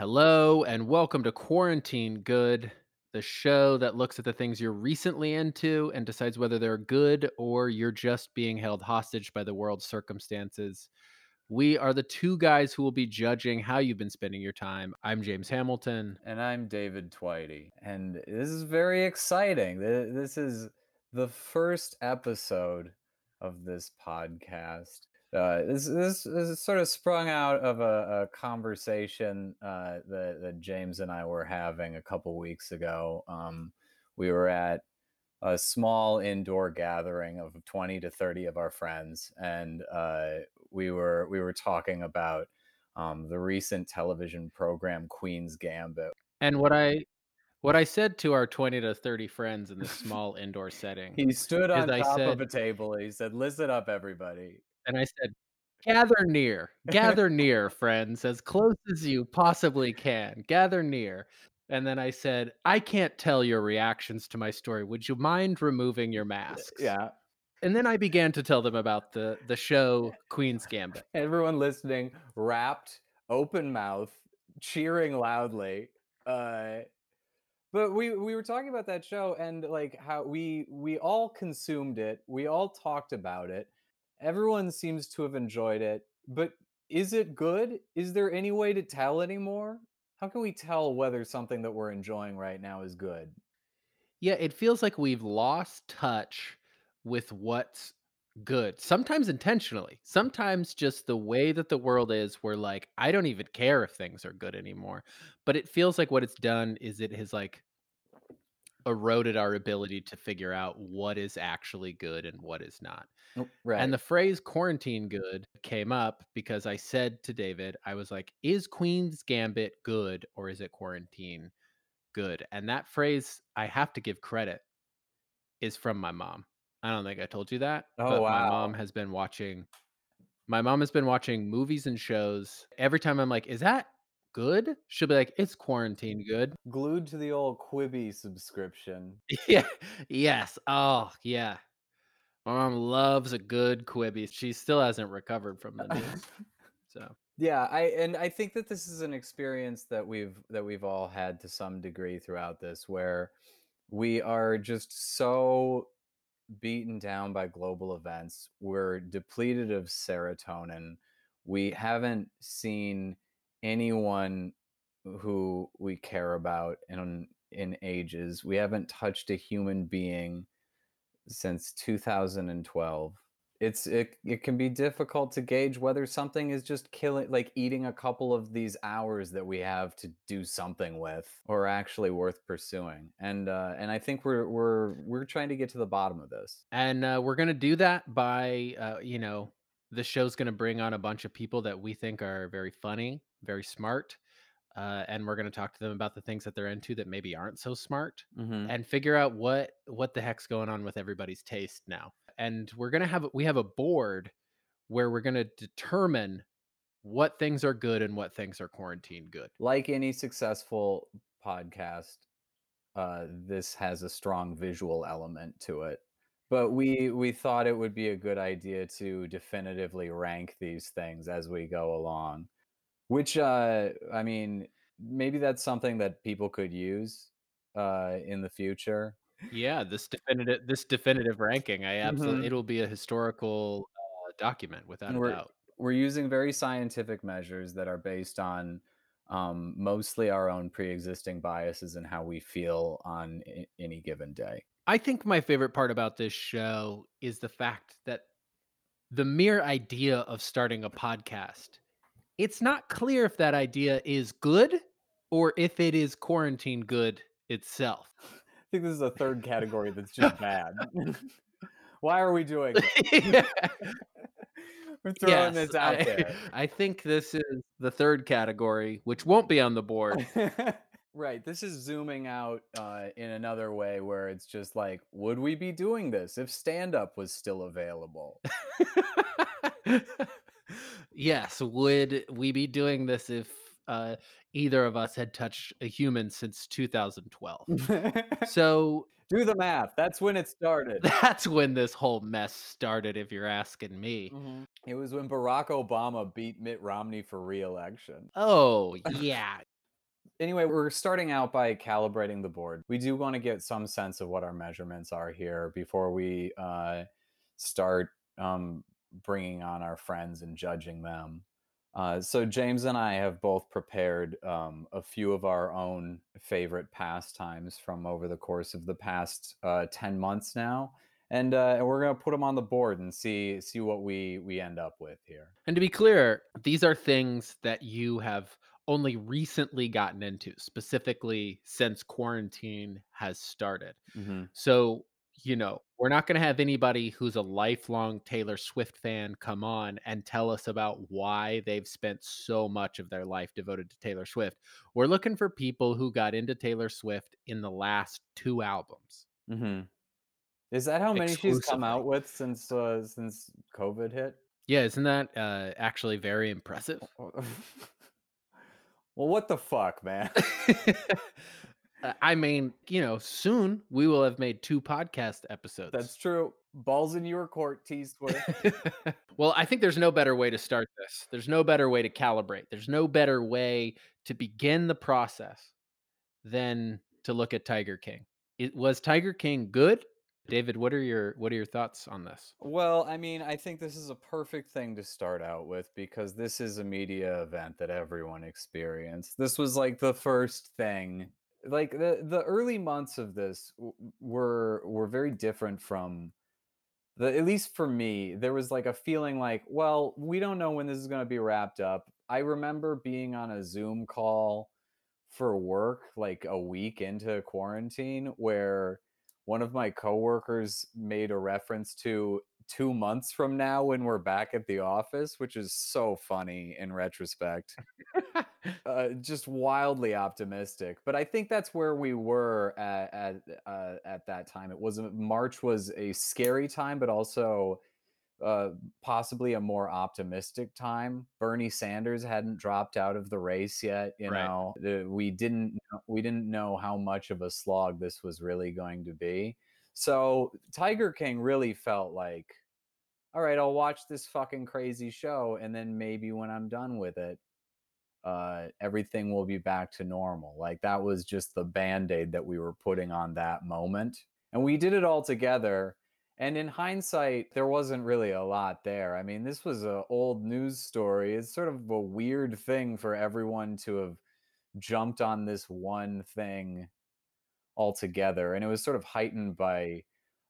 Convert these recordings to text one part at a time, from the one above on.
Hello, and welcome to Quarantine Good, the show that looks at the things you're recently into and decides whether they're good or you're just being held hostage by the world's circumstances. We are the two guys who will be judging how you've been spending your time. I'm James Hamilton. And I'm David Twitey. And this is very exciting. This is the first episode of this podcast. Uh, this, this, this is sort of sprung out of a, a conversation uh, that, that James and I were having a couple weeks ago. Um, we were at a small indoor gathering of 20 to 30 of our friends and uh, we were we were talking about um, the recent television program queen's gambit and what i what i said to our 20 to 30 friends in this small indoor setting he stood on top said, of a table he said listen up everybody and i said gather near gather near friends as close as you possibly can gather near and then I said, I can't tell your reactions to my story. Would you mind removing your masks? Yeah. And then I began to tell them about the the show Queen's Gambit. Everyone listening, rapt, open mouth, cheering loudly. Uh but we we were talking about that show and like how we we all consumed it. We all talked about it. Everyone seems to have enjoyed it. But is it good? Is there any way to tell anymore? how can we tell whether something that we're enjoying right now is good? Yeah, it feels like we've lost touch with what's good. Sometimes intentionally. Sometimes just the way that the world is, we're like, I don't even care if things are good anymore. But it feels like what it's done is it has like eroded our ability to figure out what is actually good and what is not. Oh, right. And the phrase quarantine good came up because I said to David, I was like, is Queen's Gambit good or is it quarantine good? And that phrase, I have to give credit, is from my mom. I don't think I told you that. Oh, but wow. my mom has been watching my mom has been watching movies and shows. Every time I'm like, is that good? She'll be like, it's quarantine good. Glued to the old Quibi subscription. Yeah. Yes. Oh, yeah. My mom loves a good Quibi. She still hasn't recovered from the news. so yeah, I and I think that this is an experience that we've that we've all had to some degree throughout this, where we are just so beaten down by global events. We're depleted of serotonin. We haven't seen anyone who we care about in in ages. We haven't touched a human being since 2012. It's it it can be difficult to gauge whether something is just killing like eating a couple of these hours that we have to do something with or actually worth pursuing. And uh and I think we're we're we're trying to get to the bottom of this. And uh we're going to do that by uh you know the show's going to bring on a bunch of people that we think are very funny, very smart, uh, and we're going to talk to them about the things that they're into that maybe aren't so smart, mm-hmm. and figure out what what the heck's going on with everybody's taste now. And we're gonna have we have a board where we're gonna determine what things are good and what things are quarantine good. Like any successful podcast, uh, this has a strong visual element to it but we we thought it would be a good idea to definitively rank these things as we go along which uh i mean maybe that's something that people could use uh in the future yeah this definitive this definitive ranking i absolutely mm-hmm. it'll be a historical uh, document without we're, a doubt we're using very scientific measures that are based on um, mostly our own pre-existing biases and how we feel on I- any given day. I think my favorite part about this show is the fact that the mere idea of starting a podcast, it's not clear if that idea is good or if it is quarantine good itself. I think this is a third category that's just bad. Why are we doing this? We're throwing Yes, this out I, there. I think this is the third category, which won't be on the board. Right. This is zooming out uh, in another way where it's just like, would we be doing this if stand up was still available? yes, would we be doing this if uh, either of us had touched a human since 2012? So Do the math. That's when it started. that's when this whole mess started, if you're asking me. Mhm. It was when Barack Obama beat Mitt Romney for re-election. Oh, yeah. Anyway, we're starting out by calibrating the board. We do want to get some sense of what our measurements are here before we uh, start um, bringing on our friends and judging them. Uh, so James and I have both prepared um, a few of our own favorite pastimes from over the course of the past uh, ten months now, and uh, and we're gonna put them on the board and see see what we we end up with here. And to be clear, these are things that you have only recently gotten into, specifically since quarantine has started. So, you know, we're not going to have anybody who's a lifelong Taylor Swift fan come on and tell us about why they've spent so much of their life devoted to Taylor Swift. We're looking for people who got into Taylor Swift in the last two albums. Mm-hmm. Is that how many she's come out with since uh, since COVID hit? Yeah, isn't that uh, actually very impressive? well, what the fuck, man? Uh, I mean, you know, soon we will have made two podcast episodes. That's true. Balls in your court, T Swift. well, I think there's no better way to start this. There's no better way to calibrate. There's no better way to begin the process than to look at Tiger King. It was Tiger King good? David, what are your what are your thoughts on this? Well, I mean, I think this is a perfect thing to start out with because this is a media event that everyone experienced. This was like the first thing. Like the the early months of this were were very different from the at least for me. There was like a feeling like, well, we don't know when this is going to be wrapped up. I remember being on a Zoom call for work like a week into quarantine where one of my coworkers made a reference to two months from now when we're back at the office, which is so funny in retrospect. uh, just wildly optimistic. But I think that's where we were at at, uh, at that time. It was March was a scary time, but also uh, possibly a more optimistic time. Bernie Sanders hadn't dropped out of the race yet. You Right. know, The- we didn't we didn't know how much of a slog this was really going to be. So Tiger King really felt like, all right, I'll watch this fucking crazy show, and then maybe when I'm done with it, uh, everything will be back to normal. Like that was just the band aid that we were putting on that moment. And we did it all together. And in hindsight, there wasn't really a lot there. I mean, this was an old news story. It's sort of a weird thing for everyone to have jumped on this one thing altogether. And it was sort of heightened by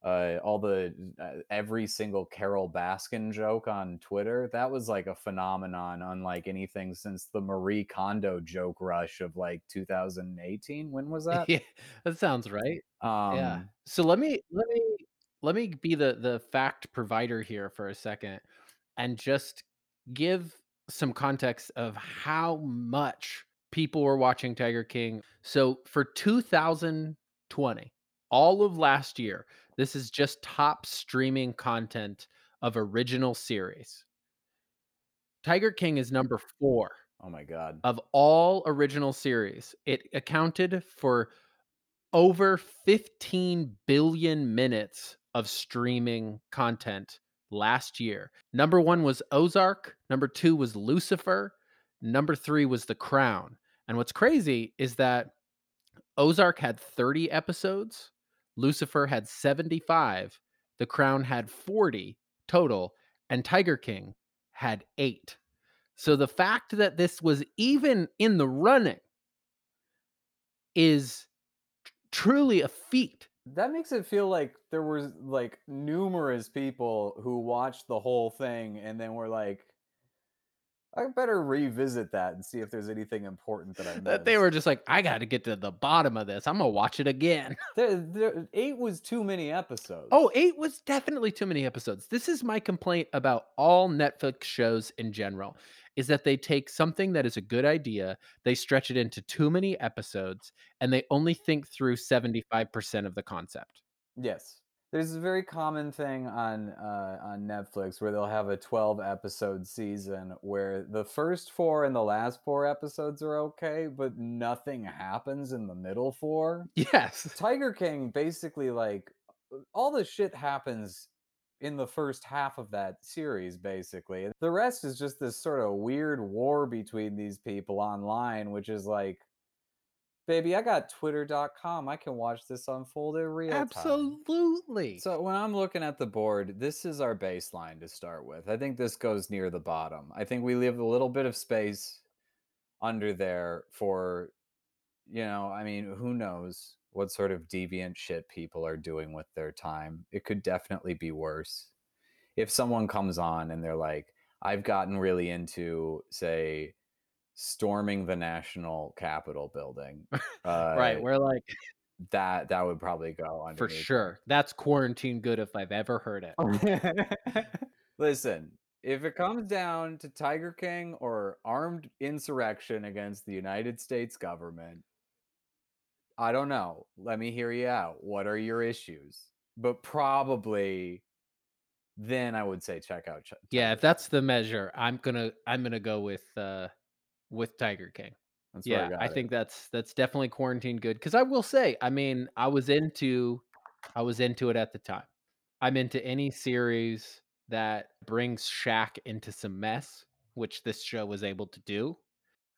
uh, all the uh, every single Carole Baskin joke on Twitter. That was like a phenomenon, unlike anything since the Marie Kondo joke rush of like 2018. When was that? yeah, that sounds right. Um, yeah. So let me let me let me be the the fact provider here for a second and just give some context of how much people were watching Tiger King. So for 2020, all of last year, this is just top streaming content of original series. Tiger King is number 4 Oh my god. of all original series. It accounted for over 15 billion minutes of streaming content last year. Number one was Ozark. Number two was Lucifer. Number three was The Crown. And what's crazy is that Ozark had 30 episodes, Lucifer had 75, The Crown had 40 total, and Tiger King had eight. So the fact that this was even in the running is truly a feat. That makes it feel like there was like numerous people who watched the whole thing and then were like, I better revisit that and see if there's anything important that I missed. That they were just like, I got to get to the bottom of this. I'm gonna watch it again. There, there, eight was too many episodes. Oh, eight was definitely too many episodes. This is my complaint about all Netflix shows in general is that they take something that is a good idea, they stretch it into too many episodes, and they only think through 75% of the concept. Yes. There's a very common thing on uh, on Netflix where they'll have a 12 episode season where the first four and the last four episodes are okay, but nothing happens in the middle four. Yes. Tiger King basically like all the shit happens in the first half of that series basically. The rest is just this sort of weird war between these people online which is like baby, I got twitter.com. I can watch this unfold in real time. Absolutely. So when I'm looking at the board, this is our baseline to start with. I think this goes near the bottom. I think we leave a little bit of space under there for, you know, I mean, who knows what sort of deviant shit people are doing with their time. It could definitely be worse. If someone comes on and they're like, I've gotten really into, say, storming the national capitol building. Uh, right. We're like, that that would probably go on for sure. That's quarantine good if I've ever heard it. Listen, if it comes down to Tiger King or armed insurrection against the United States government, I don't know. Let me hear you out. What are your issues? But probably then I would say check out. Ch- Yeah, if that's the measure, I'm gonna I'm gonna go with uh with Tiger King. That's Yeah, I it. think that's that's definitely quarantine good. Because I will say, I mean, I was into I was into it at the time. I'm into any series that brings Shaq into some mess, which this show was able to do.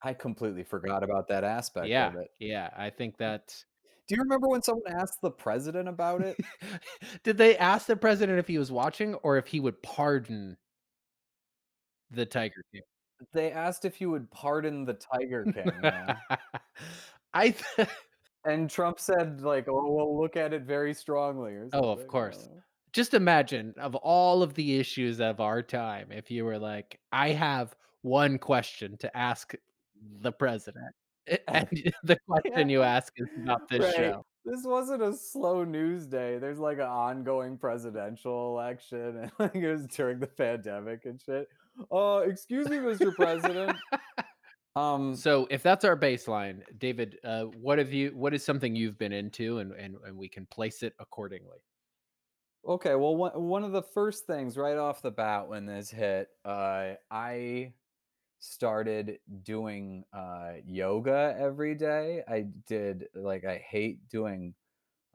I completely forgot about that aspect Yeah, of it. yeah, I think mm. that. Do you remember when someone asked the president about it? Did they ask the president if he was watching or if he would pardon the Tiger King? they asked if he would pardon the Tiger King. I th- And Trump said, like, oh, we'll look at it very strongly. Oh, of course. just imagine of all of the issues of our time, if you were like, I have one question to ask the president. And the question you ask is about this Right. show. This wasn't a slow news day. There's like an ongoing presidential election, and like it was during the pandemic and shit. Uh, excuse me, Mr. President. Um, So if that's our baseline, David, uh, what have you what is something you've been into and, and, and we can place it accordingly? Okay, well, one one of the first things right off the bat when this hit, uh, I started doing uh, yoga every day. I did like I hate doing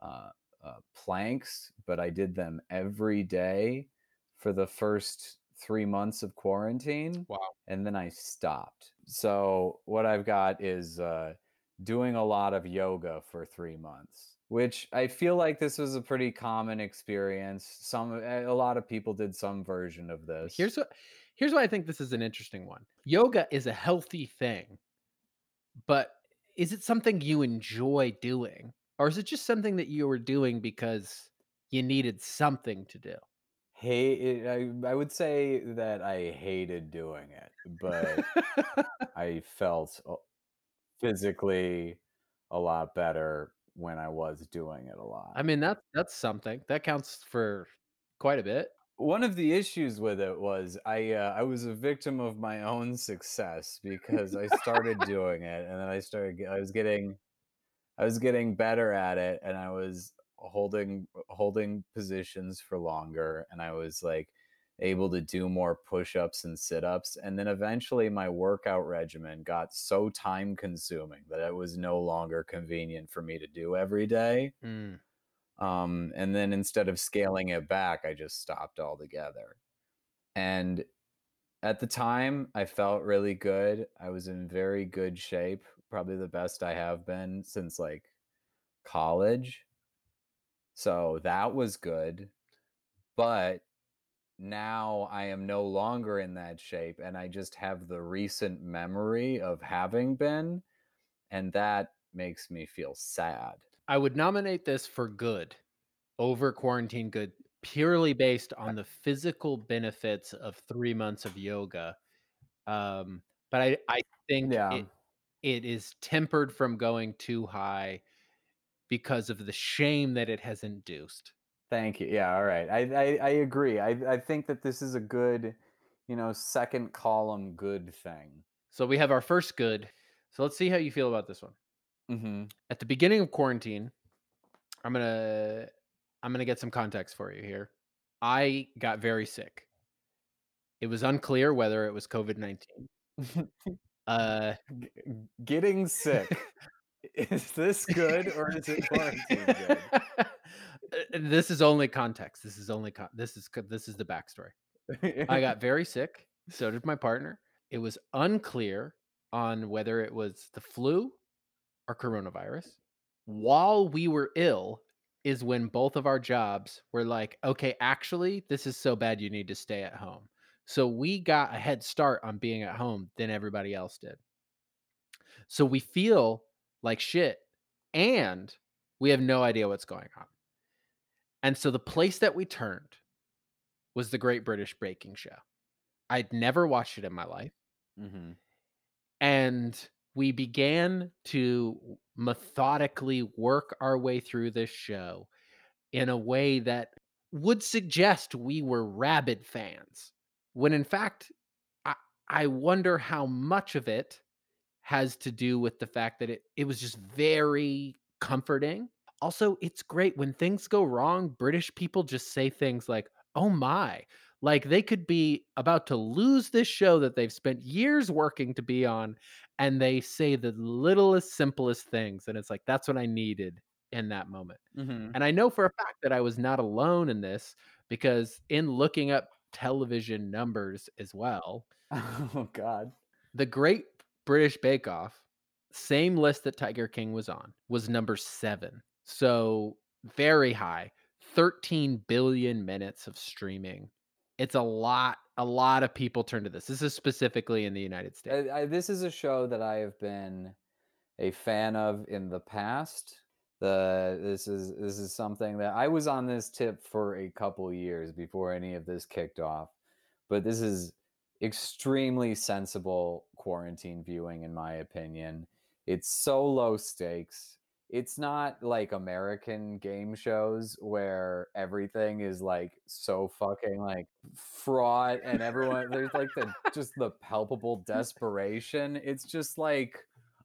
uh, uh, planks, but I did them every day for the first three months of quarantine, Wow. and then I stopped. So what I've got is uh, doing a lot of yoga for three months, which I feel like this was a pretty common experience. Some a lot of people did some version of this. Here's what here's why I think this is an interesting one. Yoga is a healthy thing, but is it something you enjoy doing? Or is it just something that you were doing because you needed something to do? Hate, I, I would say that I hated doing it, but I felt uh, physically a lot better when I was doing it a lot. I mean, that's that's something. That counts for quite a bit. One of the issues with it was I uh, I was a victim of my own success because I started doing it and then I started I was getting I was getting better at it and I was holding holding positions for longer and I was like able to do more push-ups and sit-ups and then eventually my workout regimen got so time consuming that it was no longer convenient for me to do every day Mm. Um, and then instead of scaling it back i just stopped altogether. And at the time i felt really good. I was in very good shape probably the best i have been since like college. So that was good but now I am no longer in that shape and I just have the recent memory of having been and that makes me feel sad. I would nominate this for good over quarantine good purely based on the physical benefits of 3 months of yoga. Um, but I I think Yeah. it it is tempered from going too high because of the shame that it has induced. Thank you. Yeah, all right. I I, I agree. I I think that this is a good, you know, second column good thing. So we have our first good. So let's see how you feel about this one. Mm-hmm. At the beginning of quarantine, I'm gonna I'm gonna get some context for you here. I got very sick. It was unclear whether it was COVID nineteen. Uh, G- getting sick. is this good or is it quarantine good? Uh, this is only context. This is only con- this is this is the backstory. I got very sick. So did my partner. It was unclear on whether it was the flu or coronavirus. While we were ill, is when both of our jobs were like, okay, actually, this is so bad you need to stay at home. So we got a head start on being at home than everybody else did. So we feel like shit and we have no idea what's going on. And so the place that we turned was the Great British Baking Show. I'd never watched it in my life. mm-hmm. And we began to methodically work our way through this show in a way that would suggest we were rabid fans. When in fact, I, I wonder how much of it has to do with the fact that it, it was just very comforting. Also, it's great when things go wrong, British people just say things like, oh my, like they could be about to lose this show that they've spent years working to be on, and they say the littlest, simplest things. And it's like, that's what I needed in that moment. Mm-hmm. And I know for a fact that I was not alone in this because in looking up television numbers as well, Oh God. the Great British Bake Off, same list that Tiger King was on, was number seven. So very high. 13 billion minutes of streaming. It's a lot, a lot of people turn to this. This is specifically in the United States. I, I, this is a show that I have been a fan of in the past. The this is this is something that I was on this tip for a couple years before any of this kicked off. But this is extremely sensible quarantine viewing in my opinion. It's so low stakes. It's not like American game shows where everything is like so fucking like fraught and everyone there's like the just the palpable desperation. It's just like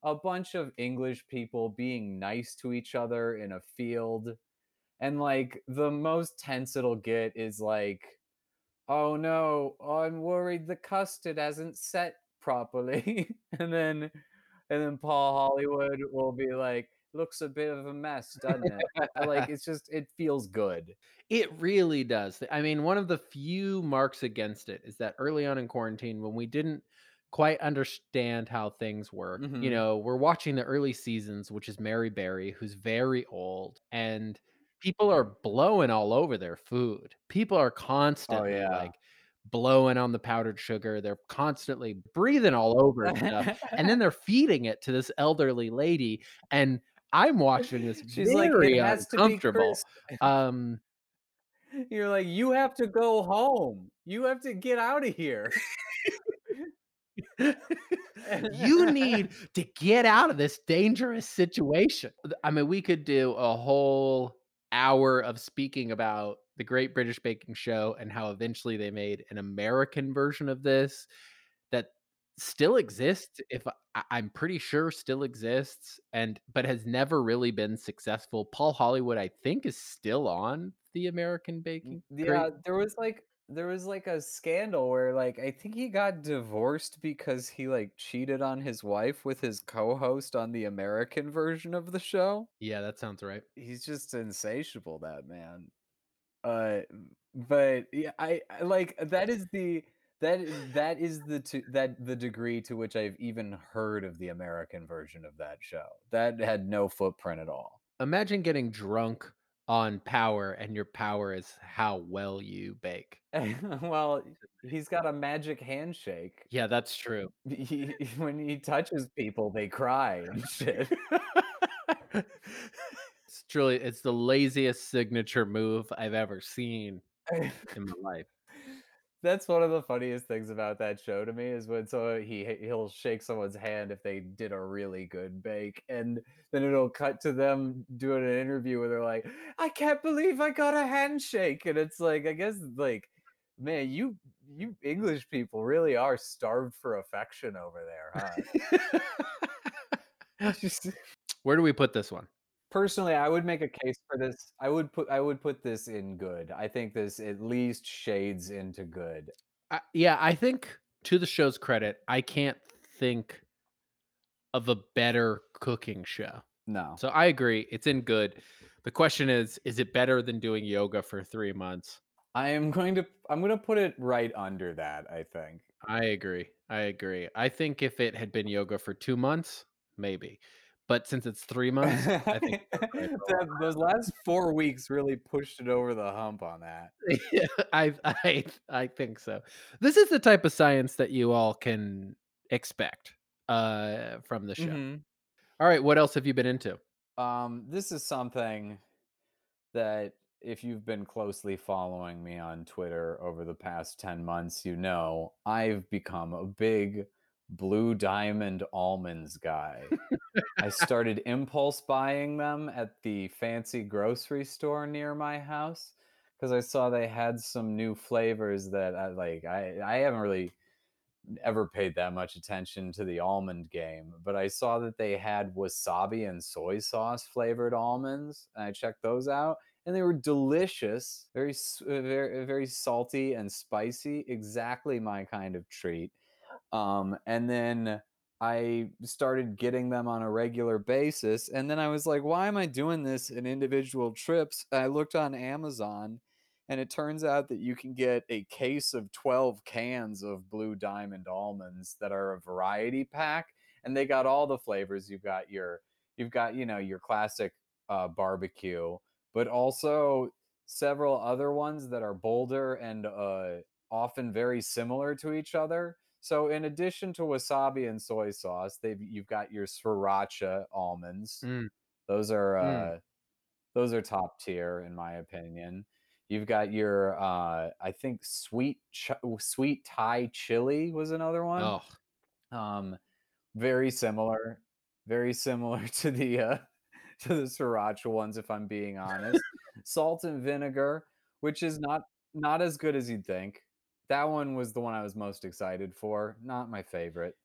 a bunch of English people being nice to each other in a field. And like the most tense it'll get is like, oh no, I'm worried the custard hasn't set properly. and then and then Paul Hollywood will be like, looks a bit of a mess, doesn't it? like it's just it feels good. It really does. I mean, one of the few marks against it is that early on in quarantine, when we didn't quite understand how things work, you Mhm. know, we're watching the early seasons, which is Mary Berry, who's very old, and people are blowing all over their food. People are constantly yeah. like blowing on the powdered sugar. They're constantly breathing all over stuff. and then they're feeding it to this elderly lady. And I'm watching this She's like, very it has to be uncomfortable. Um, You're like, you have to go home. You have to get out of here. you need to get out of this dangerous situation. I mean, we could do a whole hour of speaking about the Great British Baking Show and how eventually they made an American version of this still exists if I, i'm pretty sure still exists and but has never really been successful paul hollywood i think is still on the american baking yeah, Great- there was like there was like a scandal where like I think he got divorced because he like cheated on his wife with his co-host on the American version of the show. yeah that sounds right He's just insatiable that man. Uh but yeah, I, I like that is the that that is the to, that the degree to which I've even heard of the American version of that show. That had no footprint at all. imagine getting drunk on power, and your power is how well you bake. well, he's got a magic handshake. Yeah, that's true. He, when he touches people, they cry and shit. it's truly it's the laziest signature move I've ever seen in my life. That's one of the funniest things about that show to me is when so he he'll shake someone's hand if they did a really good bake, and then it'll cut to them doing an interview where they're like, "I can't believe I got a handshake," and it's like, I guess like, man, you you English people really are starved for affection over there, huh? Where do we put this one? Personally, I would make a case for this. I would put I would put this in good. I think this at least shades into good. Uh, yeah, I think to the show's credit, I can't think of a better cooking show. No. So I agree, it's in good. The question is, is it better than doing yoga for 3 months? I am going to I'm going to put it right under that, I think. I agree. I agree. I think if it had been yoga for 2 months, maybe. But since it's 3 months, I think that, those last 4 weeks really pushed it over the hump on that. Yeah, I I I think so. This is the type of science that you all can expect uh from the show. Mhm. All right, what else have you been into? Um, this is something that if you've been closely following me on Twitter over the past 10 months, you know I've become a big blue diamond almonds guy. I started impulse buying them at the fancy grocery store near my house because I saw they had some new flavors that I like. I, I haven't really ever paid that much attention to the almond game, but I saw that they had wasabi and soy sauce flavored almonds, and I checked those out, and they were delicious, very uh, very very salty and spicy, exactly my kind of treat. Um, and then I started getting them on a regular basis. And then I was like, why am I doing this in individual trips? I looked on Amazon and it turns out that you can get a case of 12 cans of Blue Diamond almonds that are a variety pack. And they got all the flavors. You've got your, you've got, you know, your classic uh, barbecue, but also several other ones that are bolder and uh, often very similar to each other. So in addition to wasabi and soy sauce, they've you've got your sriracha almonds. Mm. Those are uh, Mm. those are top tier in my opinion. You've got your uh, I think sweet ch- sweet Thai chili was another one. Oh, Um, very similar, very similar to the uh, to the sriracha ones, if I'm being honest. Salt and vinegar, which is not not as good as you'd think. That one was the one I was most excited for. Not my favorite.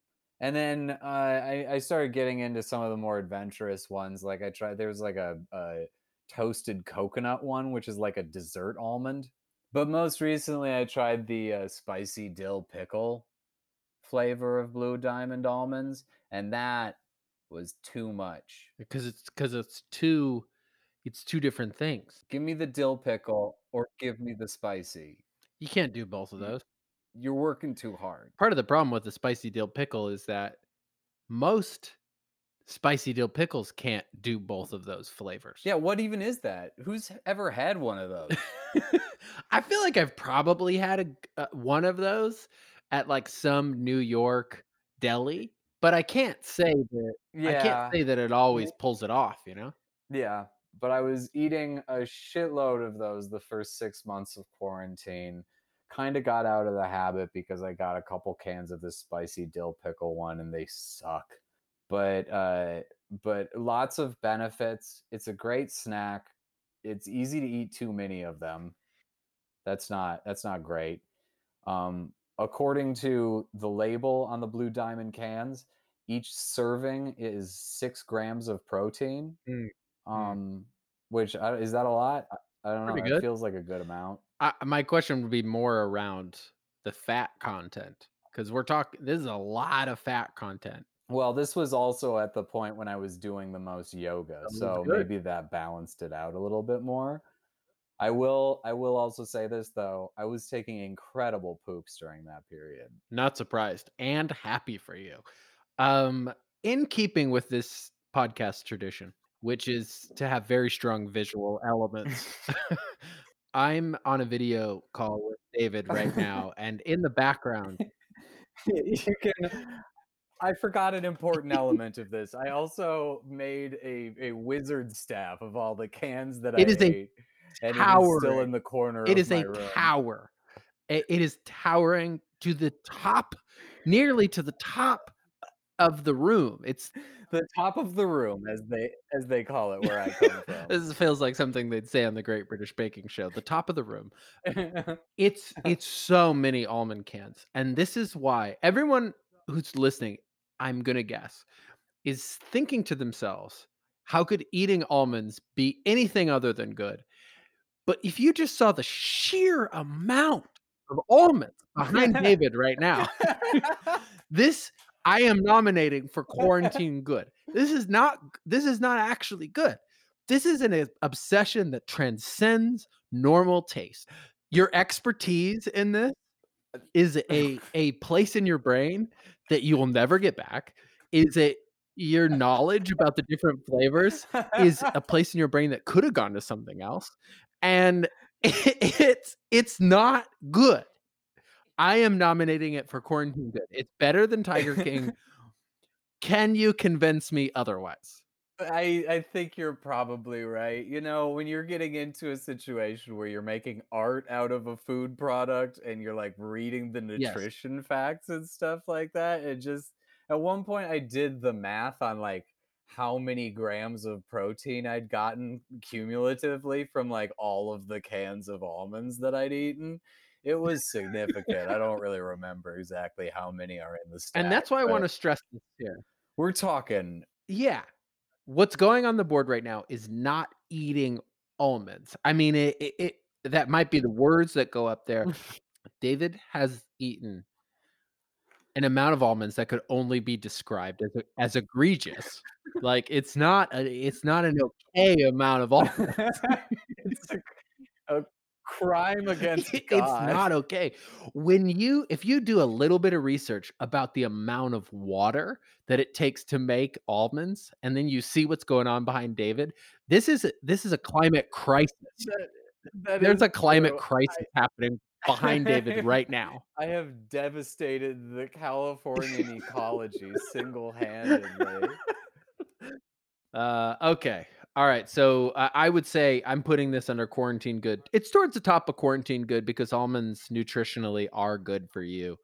And then uh, I, I started getting into some of the more adventurous ones. Like I tried, there was like a, a toasted coconut one, which is like a dessert almond. But most recently, I tried the uh, spicy dill pickle flavor of Blue Diamond almonds, and that was too much. because it's because it's two it's two different things. Give me the dill pickle or give me the spicy. You can't do both of those. You're working too hard. Part of the problem with the spicy dill pickle is that most spicy dill pickles can't do both of those flavors. Yeah, what even is that? Who's ever had one of those? I feel like I've probably had a uh, one of those at like some New York deli, but I can't say that yeah. I can't say that it always pulls it off, you know? Yeah, but I was eating a shitload of those the first six months of quarantine. Kind of got out of the habit because I got a couple cans of this spicy dill pickle one and they suck. But uh but lots of benefits. It's a great snack. It's easy to eat too many of them. That's not that's not great. Um according to the label on the blue diamond cans, each serving is six grams of protein. Mm. Um, which I, is that a lot? I, I don't know. Pretty It feels like a good amount. I, my question would be more around the fat content because we're talking. This is a lot of fat content. Well, this was also at the point when I was doing the most yoga, so good. maybe that balanced it out a little bit more. I will I will also say this though. I was taking incredible poops during that period. Not surprised and happy for you. Um, in keeping with this podcast tradition, which is to have very strong visual elements. I'm on a video call with David right now, and in the background you can I forgot an important element of this. I also made a a wizard staff of all the cans that It I is a ate, and it is still in the corner it is a room. tower. It it is towering to the top nearly to the top of the room. It's The top of the room, as they as they call it where I come from. This feels like something they'd say on the Great British Baking Show, the top of the room. It's it's so many almond cans, and this is why everyone who's listening, I'm gonna guess, is thinking to themselves, "How could eating almonds be anything other than good?" But if you just saw the sheer amount of almonds behind David right now, this I am nominating for quarantine good. This is not this is not actually good. This is an obsession that transcends normal taste. Your expertise in this is a a place in your brain that you will never get back. Is it your knowledge about the different flavors is a place in your brain that could have gone to something else and it's it's not good. I am nominating it for quarantine good. It's better than Tiger King. Can you convince me otherwise? I I think you're probably right. You know, when you're getting into a situation where you're making art out of a food product and you're like reading the Yes. nutrition facts and stuff like that, it just at one point I did the math on like how many grams of protein I'd gotten cumulatively from like all of the cans of almonds that I'd eaten. It was significant. I don't really remember exactly how many are in the stack. And that's why I want to stress this here. we're talking Yeah. What's going on the board right now is not eating almonds. I mean, it, it, it that might be the words that go up there. David has eaten an amount of almonds that could only be described as as egregious. like it's not a, it's not an okay amount of almonds. it's crime against God. it's not okay. When you if you do a little bit of research about the amount of water that it takes to make almonds and then you see what's going on behind David, this is this is a climate crisis. That- that There's a climate true. crisis happening behind David right now. I have devastated the Californian ecology single-handedly. Uh, okay. All right. So uh, I would say I'm putting this under quarantine good. It's towards the top of quarantine good because almonds nutritionally are good for you.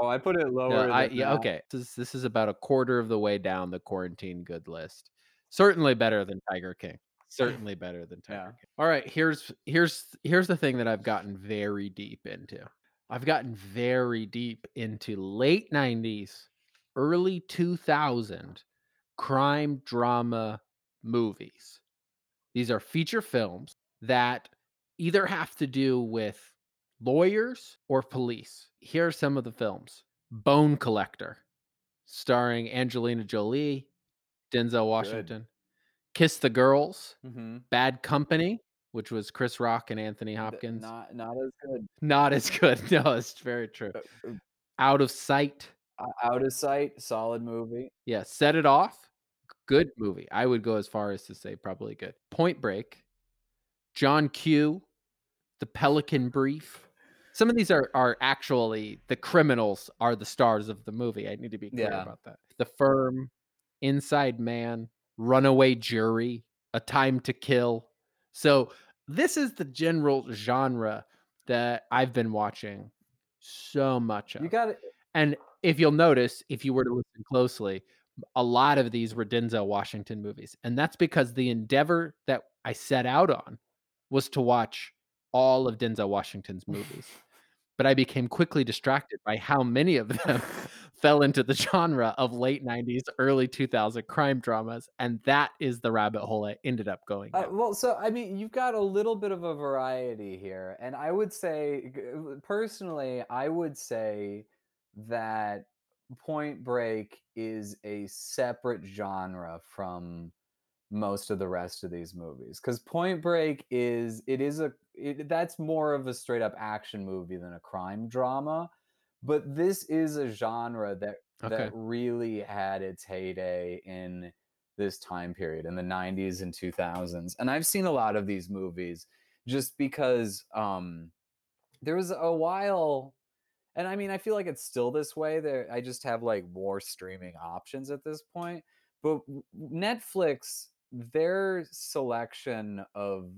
Oh, I put it lower. No, I, than yeah, that. okay. This is, this is about a quarter of the way down the quarantine good list. Certainly better than Tiger King. Certainly better than Tiger Yeah. King. All right, here's here's here's the thing that I've gotten very deep into. I've gotten very deep into late 90s, early 2000 crime drama movies. These are feature films that either have to do with lawyers or police. Here are some of the films Bone Collector, starring Angelina Jolie, Denzel Washington, Kiss the Girls, Mhm. Bad Company, which was Chris Rock and Anthony Hopkins. Not not as good. Not as good. No, it's very true. Uh, Out of Sight. Out of sight, solid movie. Yeah, Set It Off. Good movie. I would go as far as to say probably good. Point Break. John Q. The Pelican Brief. Some of these are are actually the criminals are the stars of the movie. I need to be clear Yeah. about that. The Firm, Inside Man, Runaway Jury, A Time to Kill. So this is the general genre that I've been watching so much of. You got it. And if you'll notice, if you were to listen closely, a lot of these were Denzel Washington movies. And that's because the endeavor that I set out on was to watch all of Denzel Washington's movies. But I became quickly distracted by how many of them fell into the genre of late 90s, early 2000 crime dramas. And that is the rabbit hole I ended up going Uh, well, so I mean, you've got a little bit of a variety here, and I would say, personally, I would say that Point Break is a separate genre from most of the rest of these movies because Point Break is it is a it, that's more of a straight up action movie than a crime drama, but this is a genre that Okay. that really had its heyday in this time period in the 90s and 2000s and i've seen a lot of these movies just because um there was a while and i mean i feel like it's still this way there i just have like more streaming options at this point but netflix their selection of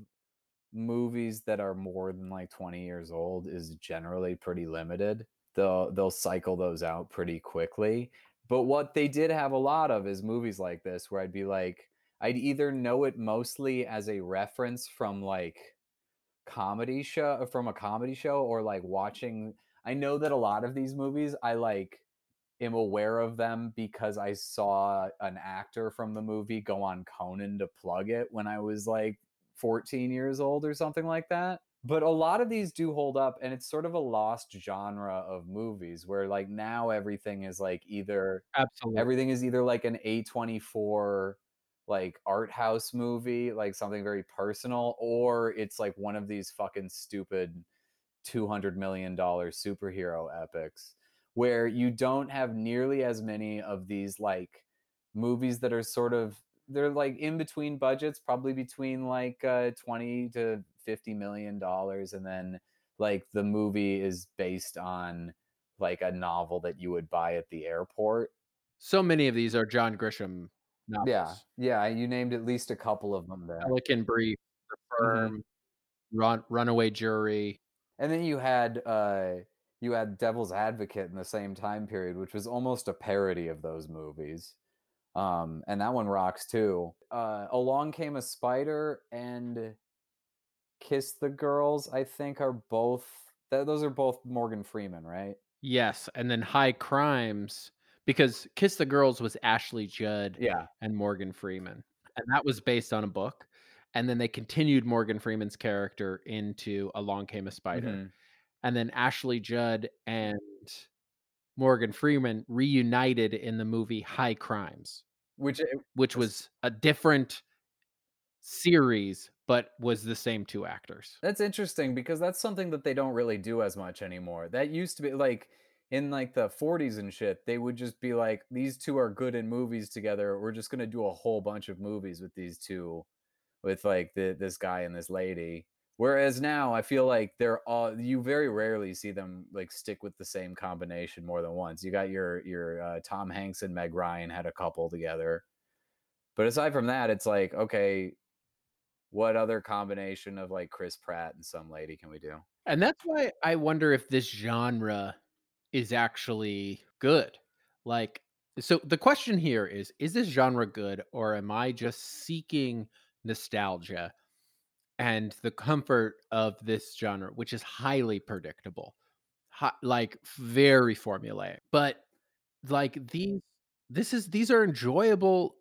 movies that are more than like 20 years old is generally pretty limited. They'll they'll cycle those out pretty quickly but what they did have a lot of is movies like this where I'd be like I'd either know it mostly as a reference from like comedy show from a comedy show or like watching I know that a lot of these movies I like am aware of them because I saw an actor from the movie go on Conan to plug it when I was like 14 years old or something like that. But a lot of these do hold up and it's sort of a lost genre of movies where like now everything is like either Absolutely. everything is either like an A24 like art house movie, like something very personal or it's like one of these fucking stupid 200 million dollar superhero epics where you don't have nearly as many of these like movies that are sort of they're like in between budgets, probably between like uh, 20 to 50 million dollars and then like the movie is based on like a novel that you would buy at the airport. So many of these are John Grisham novels. Yeah. Yeah, you named at least a couple of them there. Pelican Brief, The Mhm. Firm, Run, Runaway Jury. And then you had uh you had Devil's Advocate in the same time period, which was almost a parody of those movies. Um, and that one rocks too. Uh, Along Came a Spider and Kiss the Girls, I think, are both. Th- those are both Morgan Freeman, right? Yes, and then High Crimes because Kiss the Girls was Ashley Judd Yeah. and Morgan Freeman, and that was based on a book. And then they continued Morgan Freeman's character into Along Came a Spider, Mhm. and then Ashley Judd and Morgan Freeman reunited in the movie High Crimes, Which which was a different series, but was the same two actors. that's interesting because that's something that they don't really do as much anymore. That used to be like in like the 40s and shit, they would just be like, these two are good in movies together. We're just gonna do a whole bunch of movies with these two, with like the, this guy and this lady. Whereas now, I feel like they're all you very rarely see them like stick with the same combination more than once. You got your your uh, Tom Hanks and Meg Ryan had a couple together, but aside from that, it's like okay, what other combination of like Chris Pratt and some lady can we do? And that's why I wonder if this genre is actually good. Like, so the question here is is this genre good, or am I just seeking nostalgia and the comfort of this genre, which is highly predictable, hi- like very formulaic? But like these, this is these are enjoyable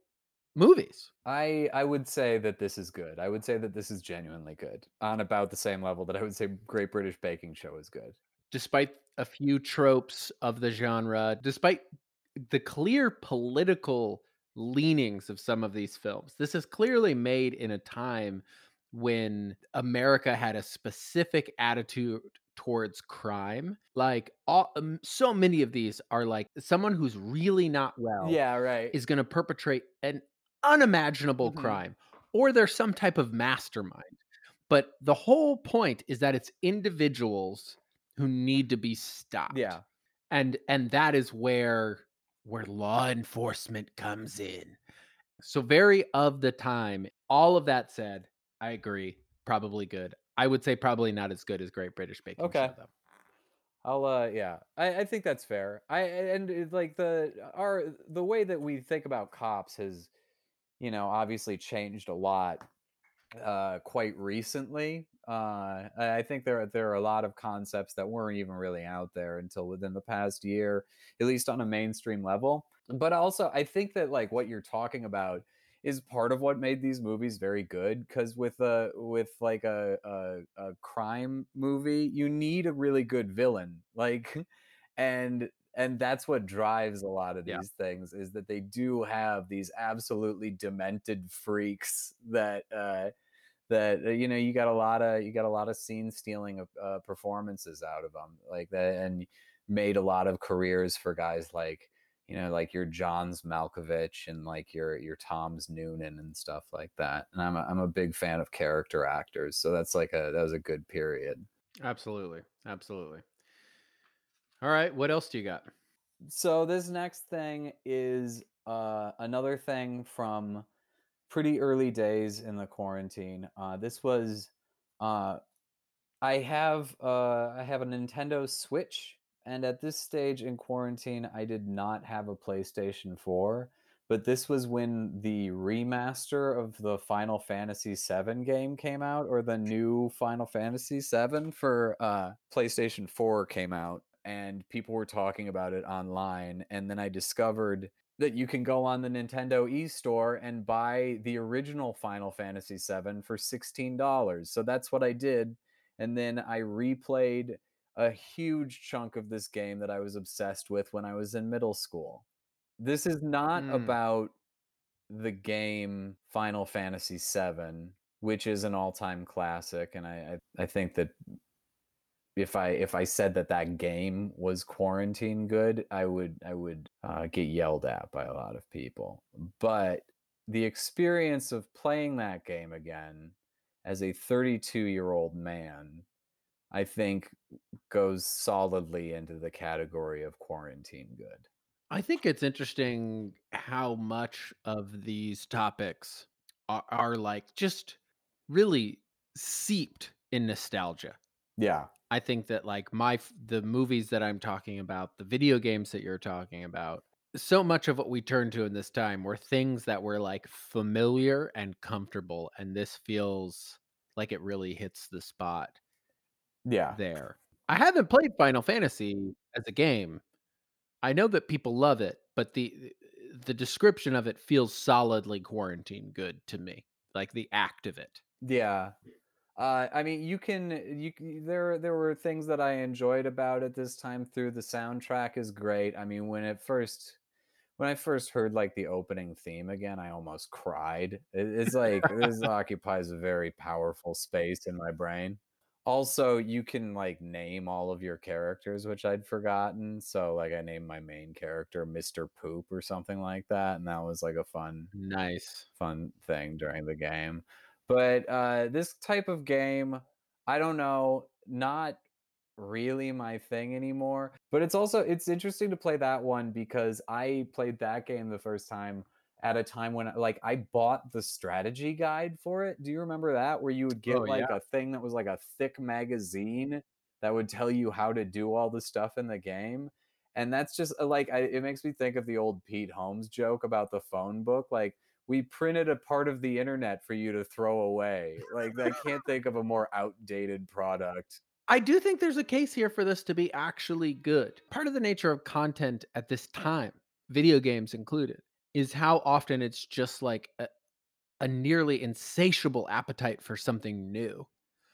movies. I I would say that this is good. I would say that this is genuinely good on about the same level that I would say Great British Baking Show is good. despite a few tropes of the genre, despite the clear political leanings of some of these films. This is clearly made in a time when America had a specific attitude towards crime. Like all, um, so many of these are like someone who's really not well Yeah, right. is going to perpetrate an unimaginable Mhm. crime or there's some type of mastermind. But the whole point is that it's individuals who need to be stopped. yeah. And and that is where where law enforcement comes in. So very of the time, all of that said, I agree, probably good. I would say probably not as good as Great British Baking Okay. Show though. I'll uh yeah. I, I think that's fair. I and it, like the our the way that we think about cops has you know obviously changed a lot uh quite recently. Uh I think there are- there are a lot of concepts that weren't even really out there until within the past year, at least on a mainstream level. But also I think that like what you're talking about is part of what made these movies very good because with a with like a, a a crime movie you need a really good villain like and and that's what drives a lot of Yeah. these things is that they do have these absolutely demented freaks that uh that uh, you know you got a lot of you got a lot of scene stealing of uh, performances out of them like that and made a lot of careers for guys like you know, like your Johns Malkovich and like your your Toms Noonan and stuff like that. And I'm a, I'm a big fan of character actors, so that's like a that was a good period. Absolutely. Absolutely. All right, what else do you got? So this next thing is uh, another thing from pretty early days in the quarantine. Uh, this was uh, I have uh, I have a Nintendo Switch, and at this stage in quarantine, I did not have a PlayStation 4. But this was when the remaster of the Final Fantasy VII game came out, or the new Final Fantasy VII for uh, PlayStation 4 came out, and people were talking about it online. And then I discovered that you can go on the Nintendo e-store and buy the original Final Fantasy VII for $16. So that's what I did. And then I replayed a huge chunk of this game that I was obsessed with when I was in middle school. This is not Mm. about the game Final Fantasy VII, which is an all-time classic, and I, I I think that if I if I said that that game was quarantine good, I would I would uh, get yelled at by a lot of people. But the experience of playing that game again as a 32 year old man, I think goes solidly into the category of quarantine good. I think it's interesting how much of these topics are, are like just really seeped in nostalgia. Yeah. I think that like my the movies that I'm talking about, the video games that you're talking about, so much of what we turn to in this time were things that were like familiar and comfortable and this feels like it really hits the spot Yeah. there. I haven't played Final Fantasy as a game. I know that people love it, but the the description of it feels solidly quarantine good to me. Like the act of it. Yeah. Uh, I mean, you can you there there were things that I enjoyed about it this time through. The soundtrack is great. I mean, when it first when I first heard like the opening theme again, I almost cried. It, it's like this occupies a very powerful space in my brain. Also, you can like name all of your characters, which I'd forgotten. So like I named my main character Mr. Poop or something like that, and that was like a fun Nice. fun thing during the game. But uh, this type of game, I don't know, not really my thing anymore. But it's also it's interesting to play that one because I played that game the first time at a time when like I bought the strategy guide for it. Do you remember that where you would get Oh, like yeah. a thing that was like a thick magazine that would tell you how to do all the stuff in the game? And that's just uh, like I, it makes me think of the old Pete Holmes joke about the phone book like we printed a part of the internet for you to throw away. Like I can't think of a more outdated product. I do think there's a case here for this to be actually good. Part of the nature of content at this time, video games included, is how often it's just like a, a nearly insatiable appetite for something new.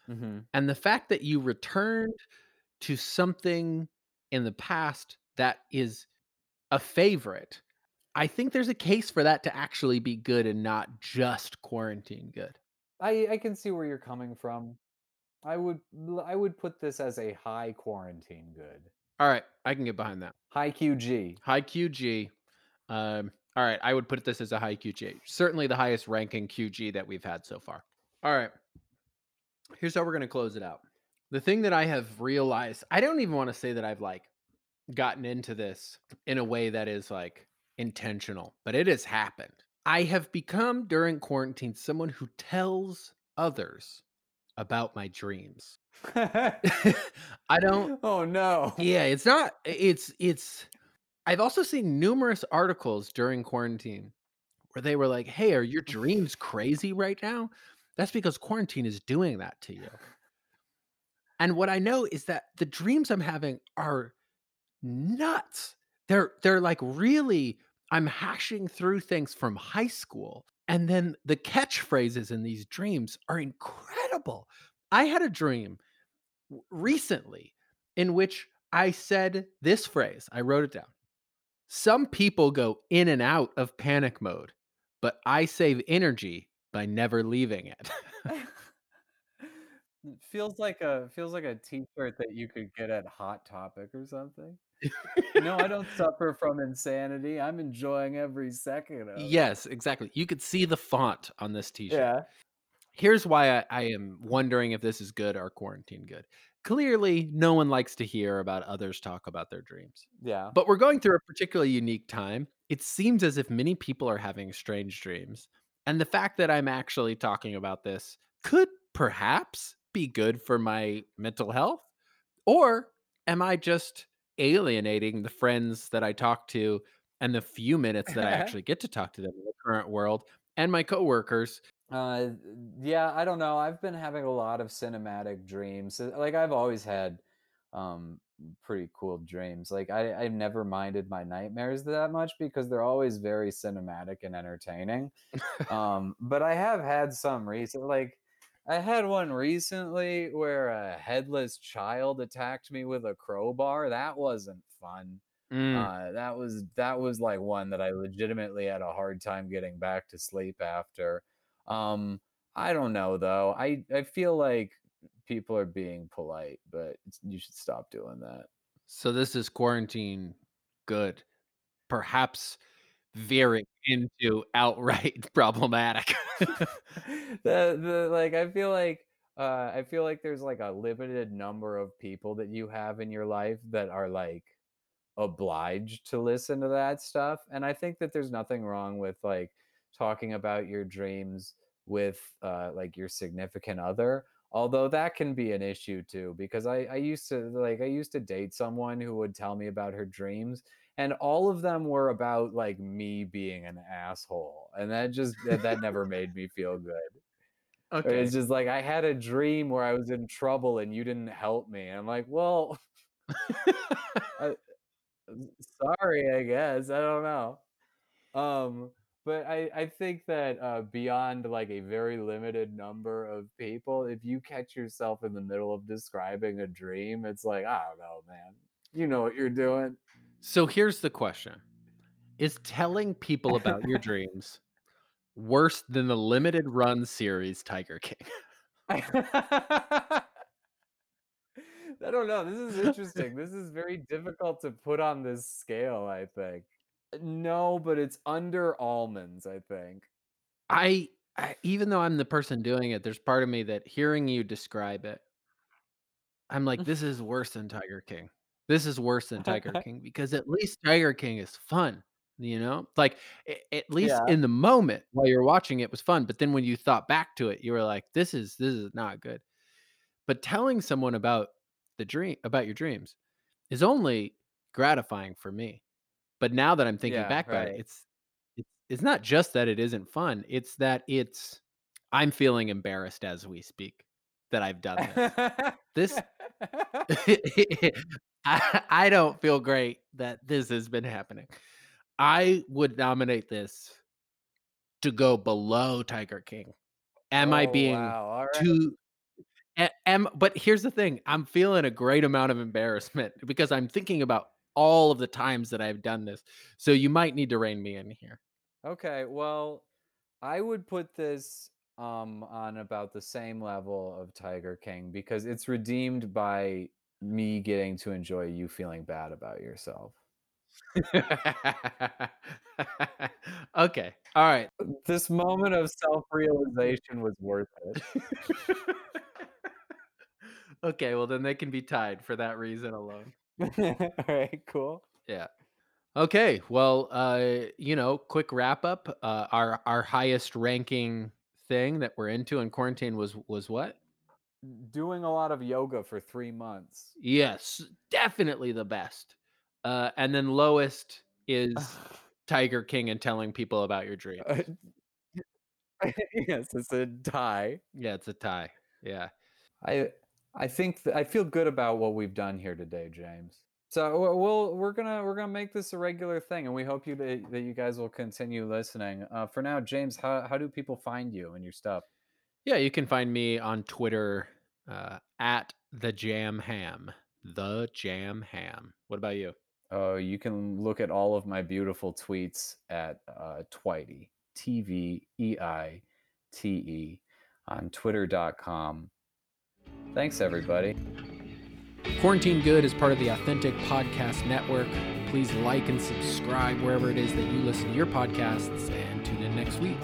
Mm-hmm. And the fact that you returned to something in the past that is a favorite, I think there's a case for that to actually be good and not just quarantine good. I I can see where you're coming from. I would I would put this as a high quarantine good. All right, I can get behind that. High QG. High QG. Um, all right, I would put this as a high QG. Certainly the highest ranking QG that we've had so far. All right. Here's how we're going to close it out. The thing that I have realized, I don't even want to say that I've like gotten into this in a way that is like intentional, but it has happened. I have become during quarantine someone who tells others about my dreams. I don't oh no. yeah, it's not it's it's I've also seen numerous articles during quarantine where they were like, "Hey, are your dreams crazy right now?" That's because quarantine is doing that to you. And what I know is that the dreams I'm having are nuts. They're they're like really I'm hashing through things from high school and then the catchphrases in these dreams are incredible. I had a dream recently in which I said this phrase. I wrote it down. Some people go in and out of panic mode, but I save energy by never leaving it. feels like a feels like a t-shirt that you could get at Hot Topic or something. No, I don't suffer from insanity. I'm enjoying every second of it. Yes, exactly. You could see the font on this t-shirt. Yeah. Here's why I, I am wondering if this is good or quarantine good. Clearly, no one likes to hear about others talk about their dreams. Yeah. But we're going through a particularly unique time. It seems as if many people are having strange dreams. And the fact that I'm actually talking about this could perhaps be good for my mental health. Or am I just alienating the friends that I talk to and the few minutes that I actually get to talk to them in the current world and my coworkers? Uh, yeah, I don't know. I've been having a lot of cinematic dreams. Uh, Like I've always had um pretty cool dreams. Like I I've never minded my nightmares that much because they're always very cinematic and entertaining. Um, but I have had some recent like I had one recently where a headless child attacked me with a crowbar. That wasn't fun. Mm. Uh, that was that was like one that I legitimately had a hard time getting back to sleep after. Um, I don't know though. I I feel like people are being polite, but you should stop doing that. So this is quarantine good. Perhaps veering into outright problematic. the the like I feel like uh I feel like there's like a limited number of people that you have in your life that are like obliged to listen to that stuff and I think that there's nothing wrong with like talking about your dreams with uh like your significant other although that can be an issue too because I I used to like I used to date someone who would tell me about her dreams and all of them were about like me being an asshole and that just that, that never made me feel good. Okay. it's just like i had a dream where i was in trouble and you didn't help me and i'm like well sorry i guess i don't know. Um but i i think that uh beyond like a very limited number of people if you catch yourself in the middle of describing a dream it's like i don't know man. You know what you're doing so here's the question. Is telling people about your dreams worse than the limited run series Tiger King? I don't know. This is interesting. This is very difficult to put on this scale, I think. No, but it's under almonds, I think. I, I even though I'm the person doing it, there's part of me that hearing you describe it, I'm like, this is worse than Tiger King. This is worse than Tiger King because at least Tiger King is fun, you know? Like at least Yeah. in the moment while you're watching it was fun, but then when you thought back to it, you were like, this is this is not good. But telling someone about the dream about your dreams is only gratifying for me. But now that I'm thinking Yeah, back about it, it's it's it's not just that it isn't fun, it's that it's I'm feeling embarrassed as we speak that I've done this. This I, I don't feel great that this has been happening. I would nominate this to go below Tiger King. Am I Oh, being wow. Right. too am but here's the thing, I'm feeling a great amount of embarrassment because I'm thinking about all of the times that I've done this. So you might need to rein me in here. Okay, well, I would put this um on about the same level of Tiger King because it's redeemed by me getting to enjoy you feeling bad about yourself. okay. All right. This moment of self-realization was worth it. okay, well then they can be tied for that reason alone. All right, cool. Yeah. Okay. Well, uh, you know, quick wrap up. Uh, our our highest ranking thing that we're into in quarantine was was what? Doing a lot of yoga for 3 months. Yes, definitely the best. Uh, and then lowest is Tiger King and telling people about your dreams. Uh, yes, it's a tie. Yeah, it's a tie. Yeah. I I think th- I feel good about what we've done here today, James. So we- we'll we're gonna we're gonna make this a regular thing, and we hope you that, that you guys will continue listening. Uh, for now, James, how how do people find you and your stuff? Yeah, you can find me on Twitter uh, at the Jam Ham. The Jam Ham. What about you? Uh, you can look at all of my beautiful tweets at uh, Twitey T V E I T E on Twitter.com. Thanks, everybody. Quarantine Good is part of the Authentic Podcast Network. Please like and subscribe wherever it is that you listen to your podcasts and tune in next week.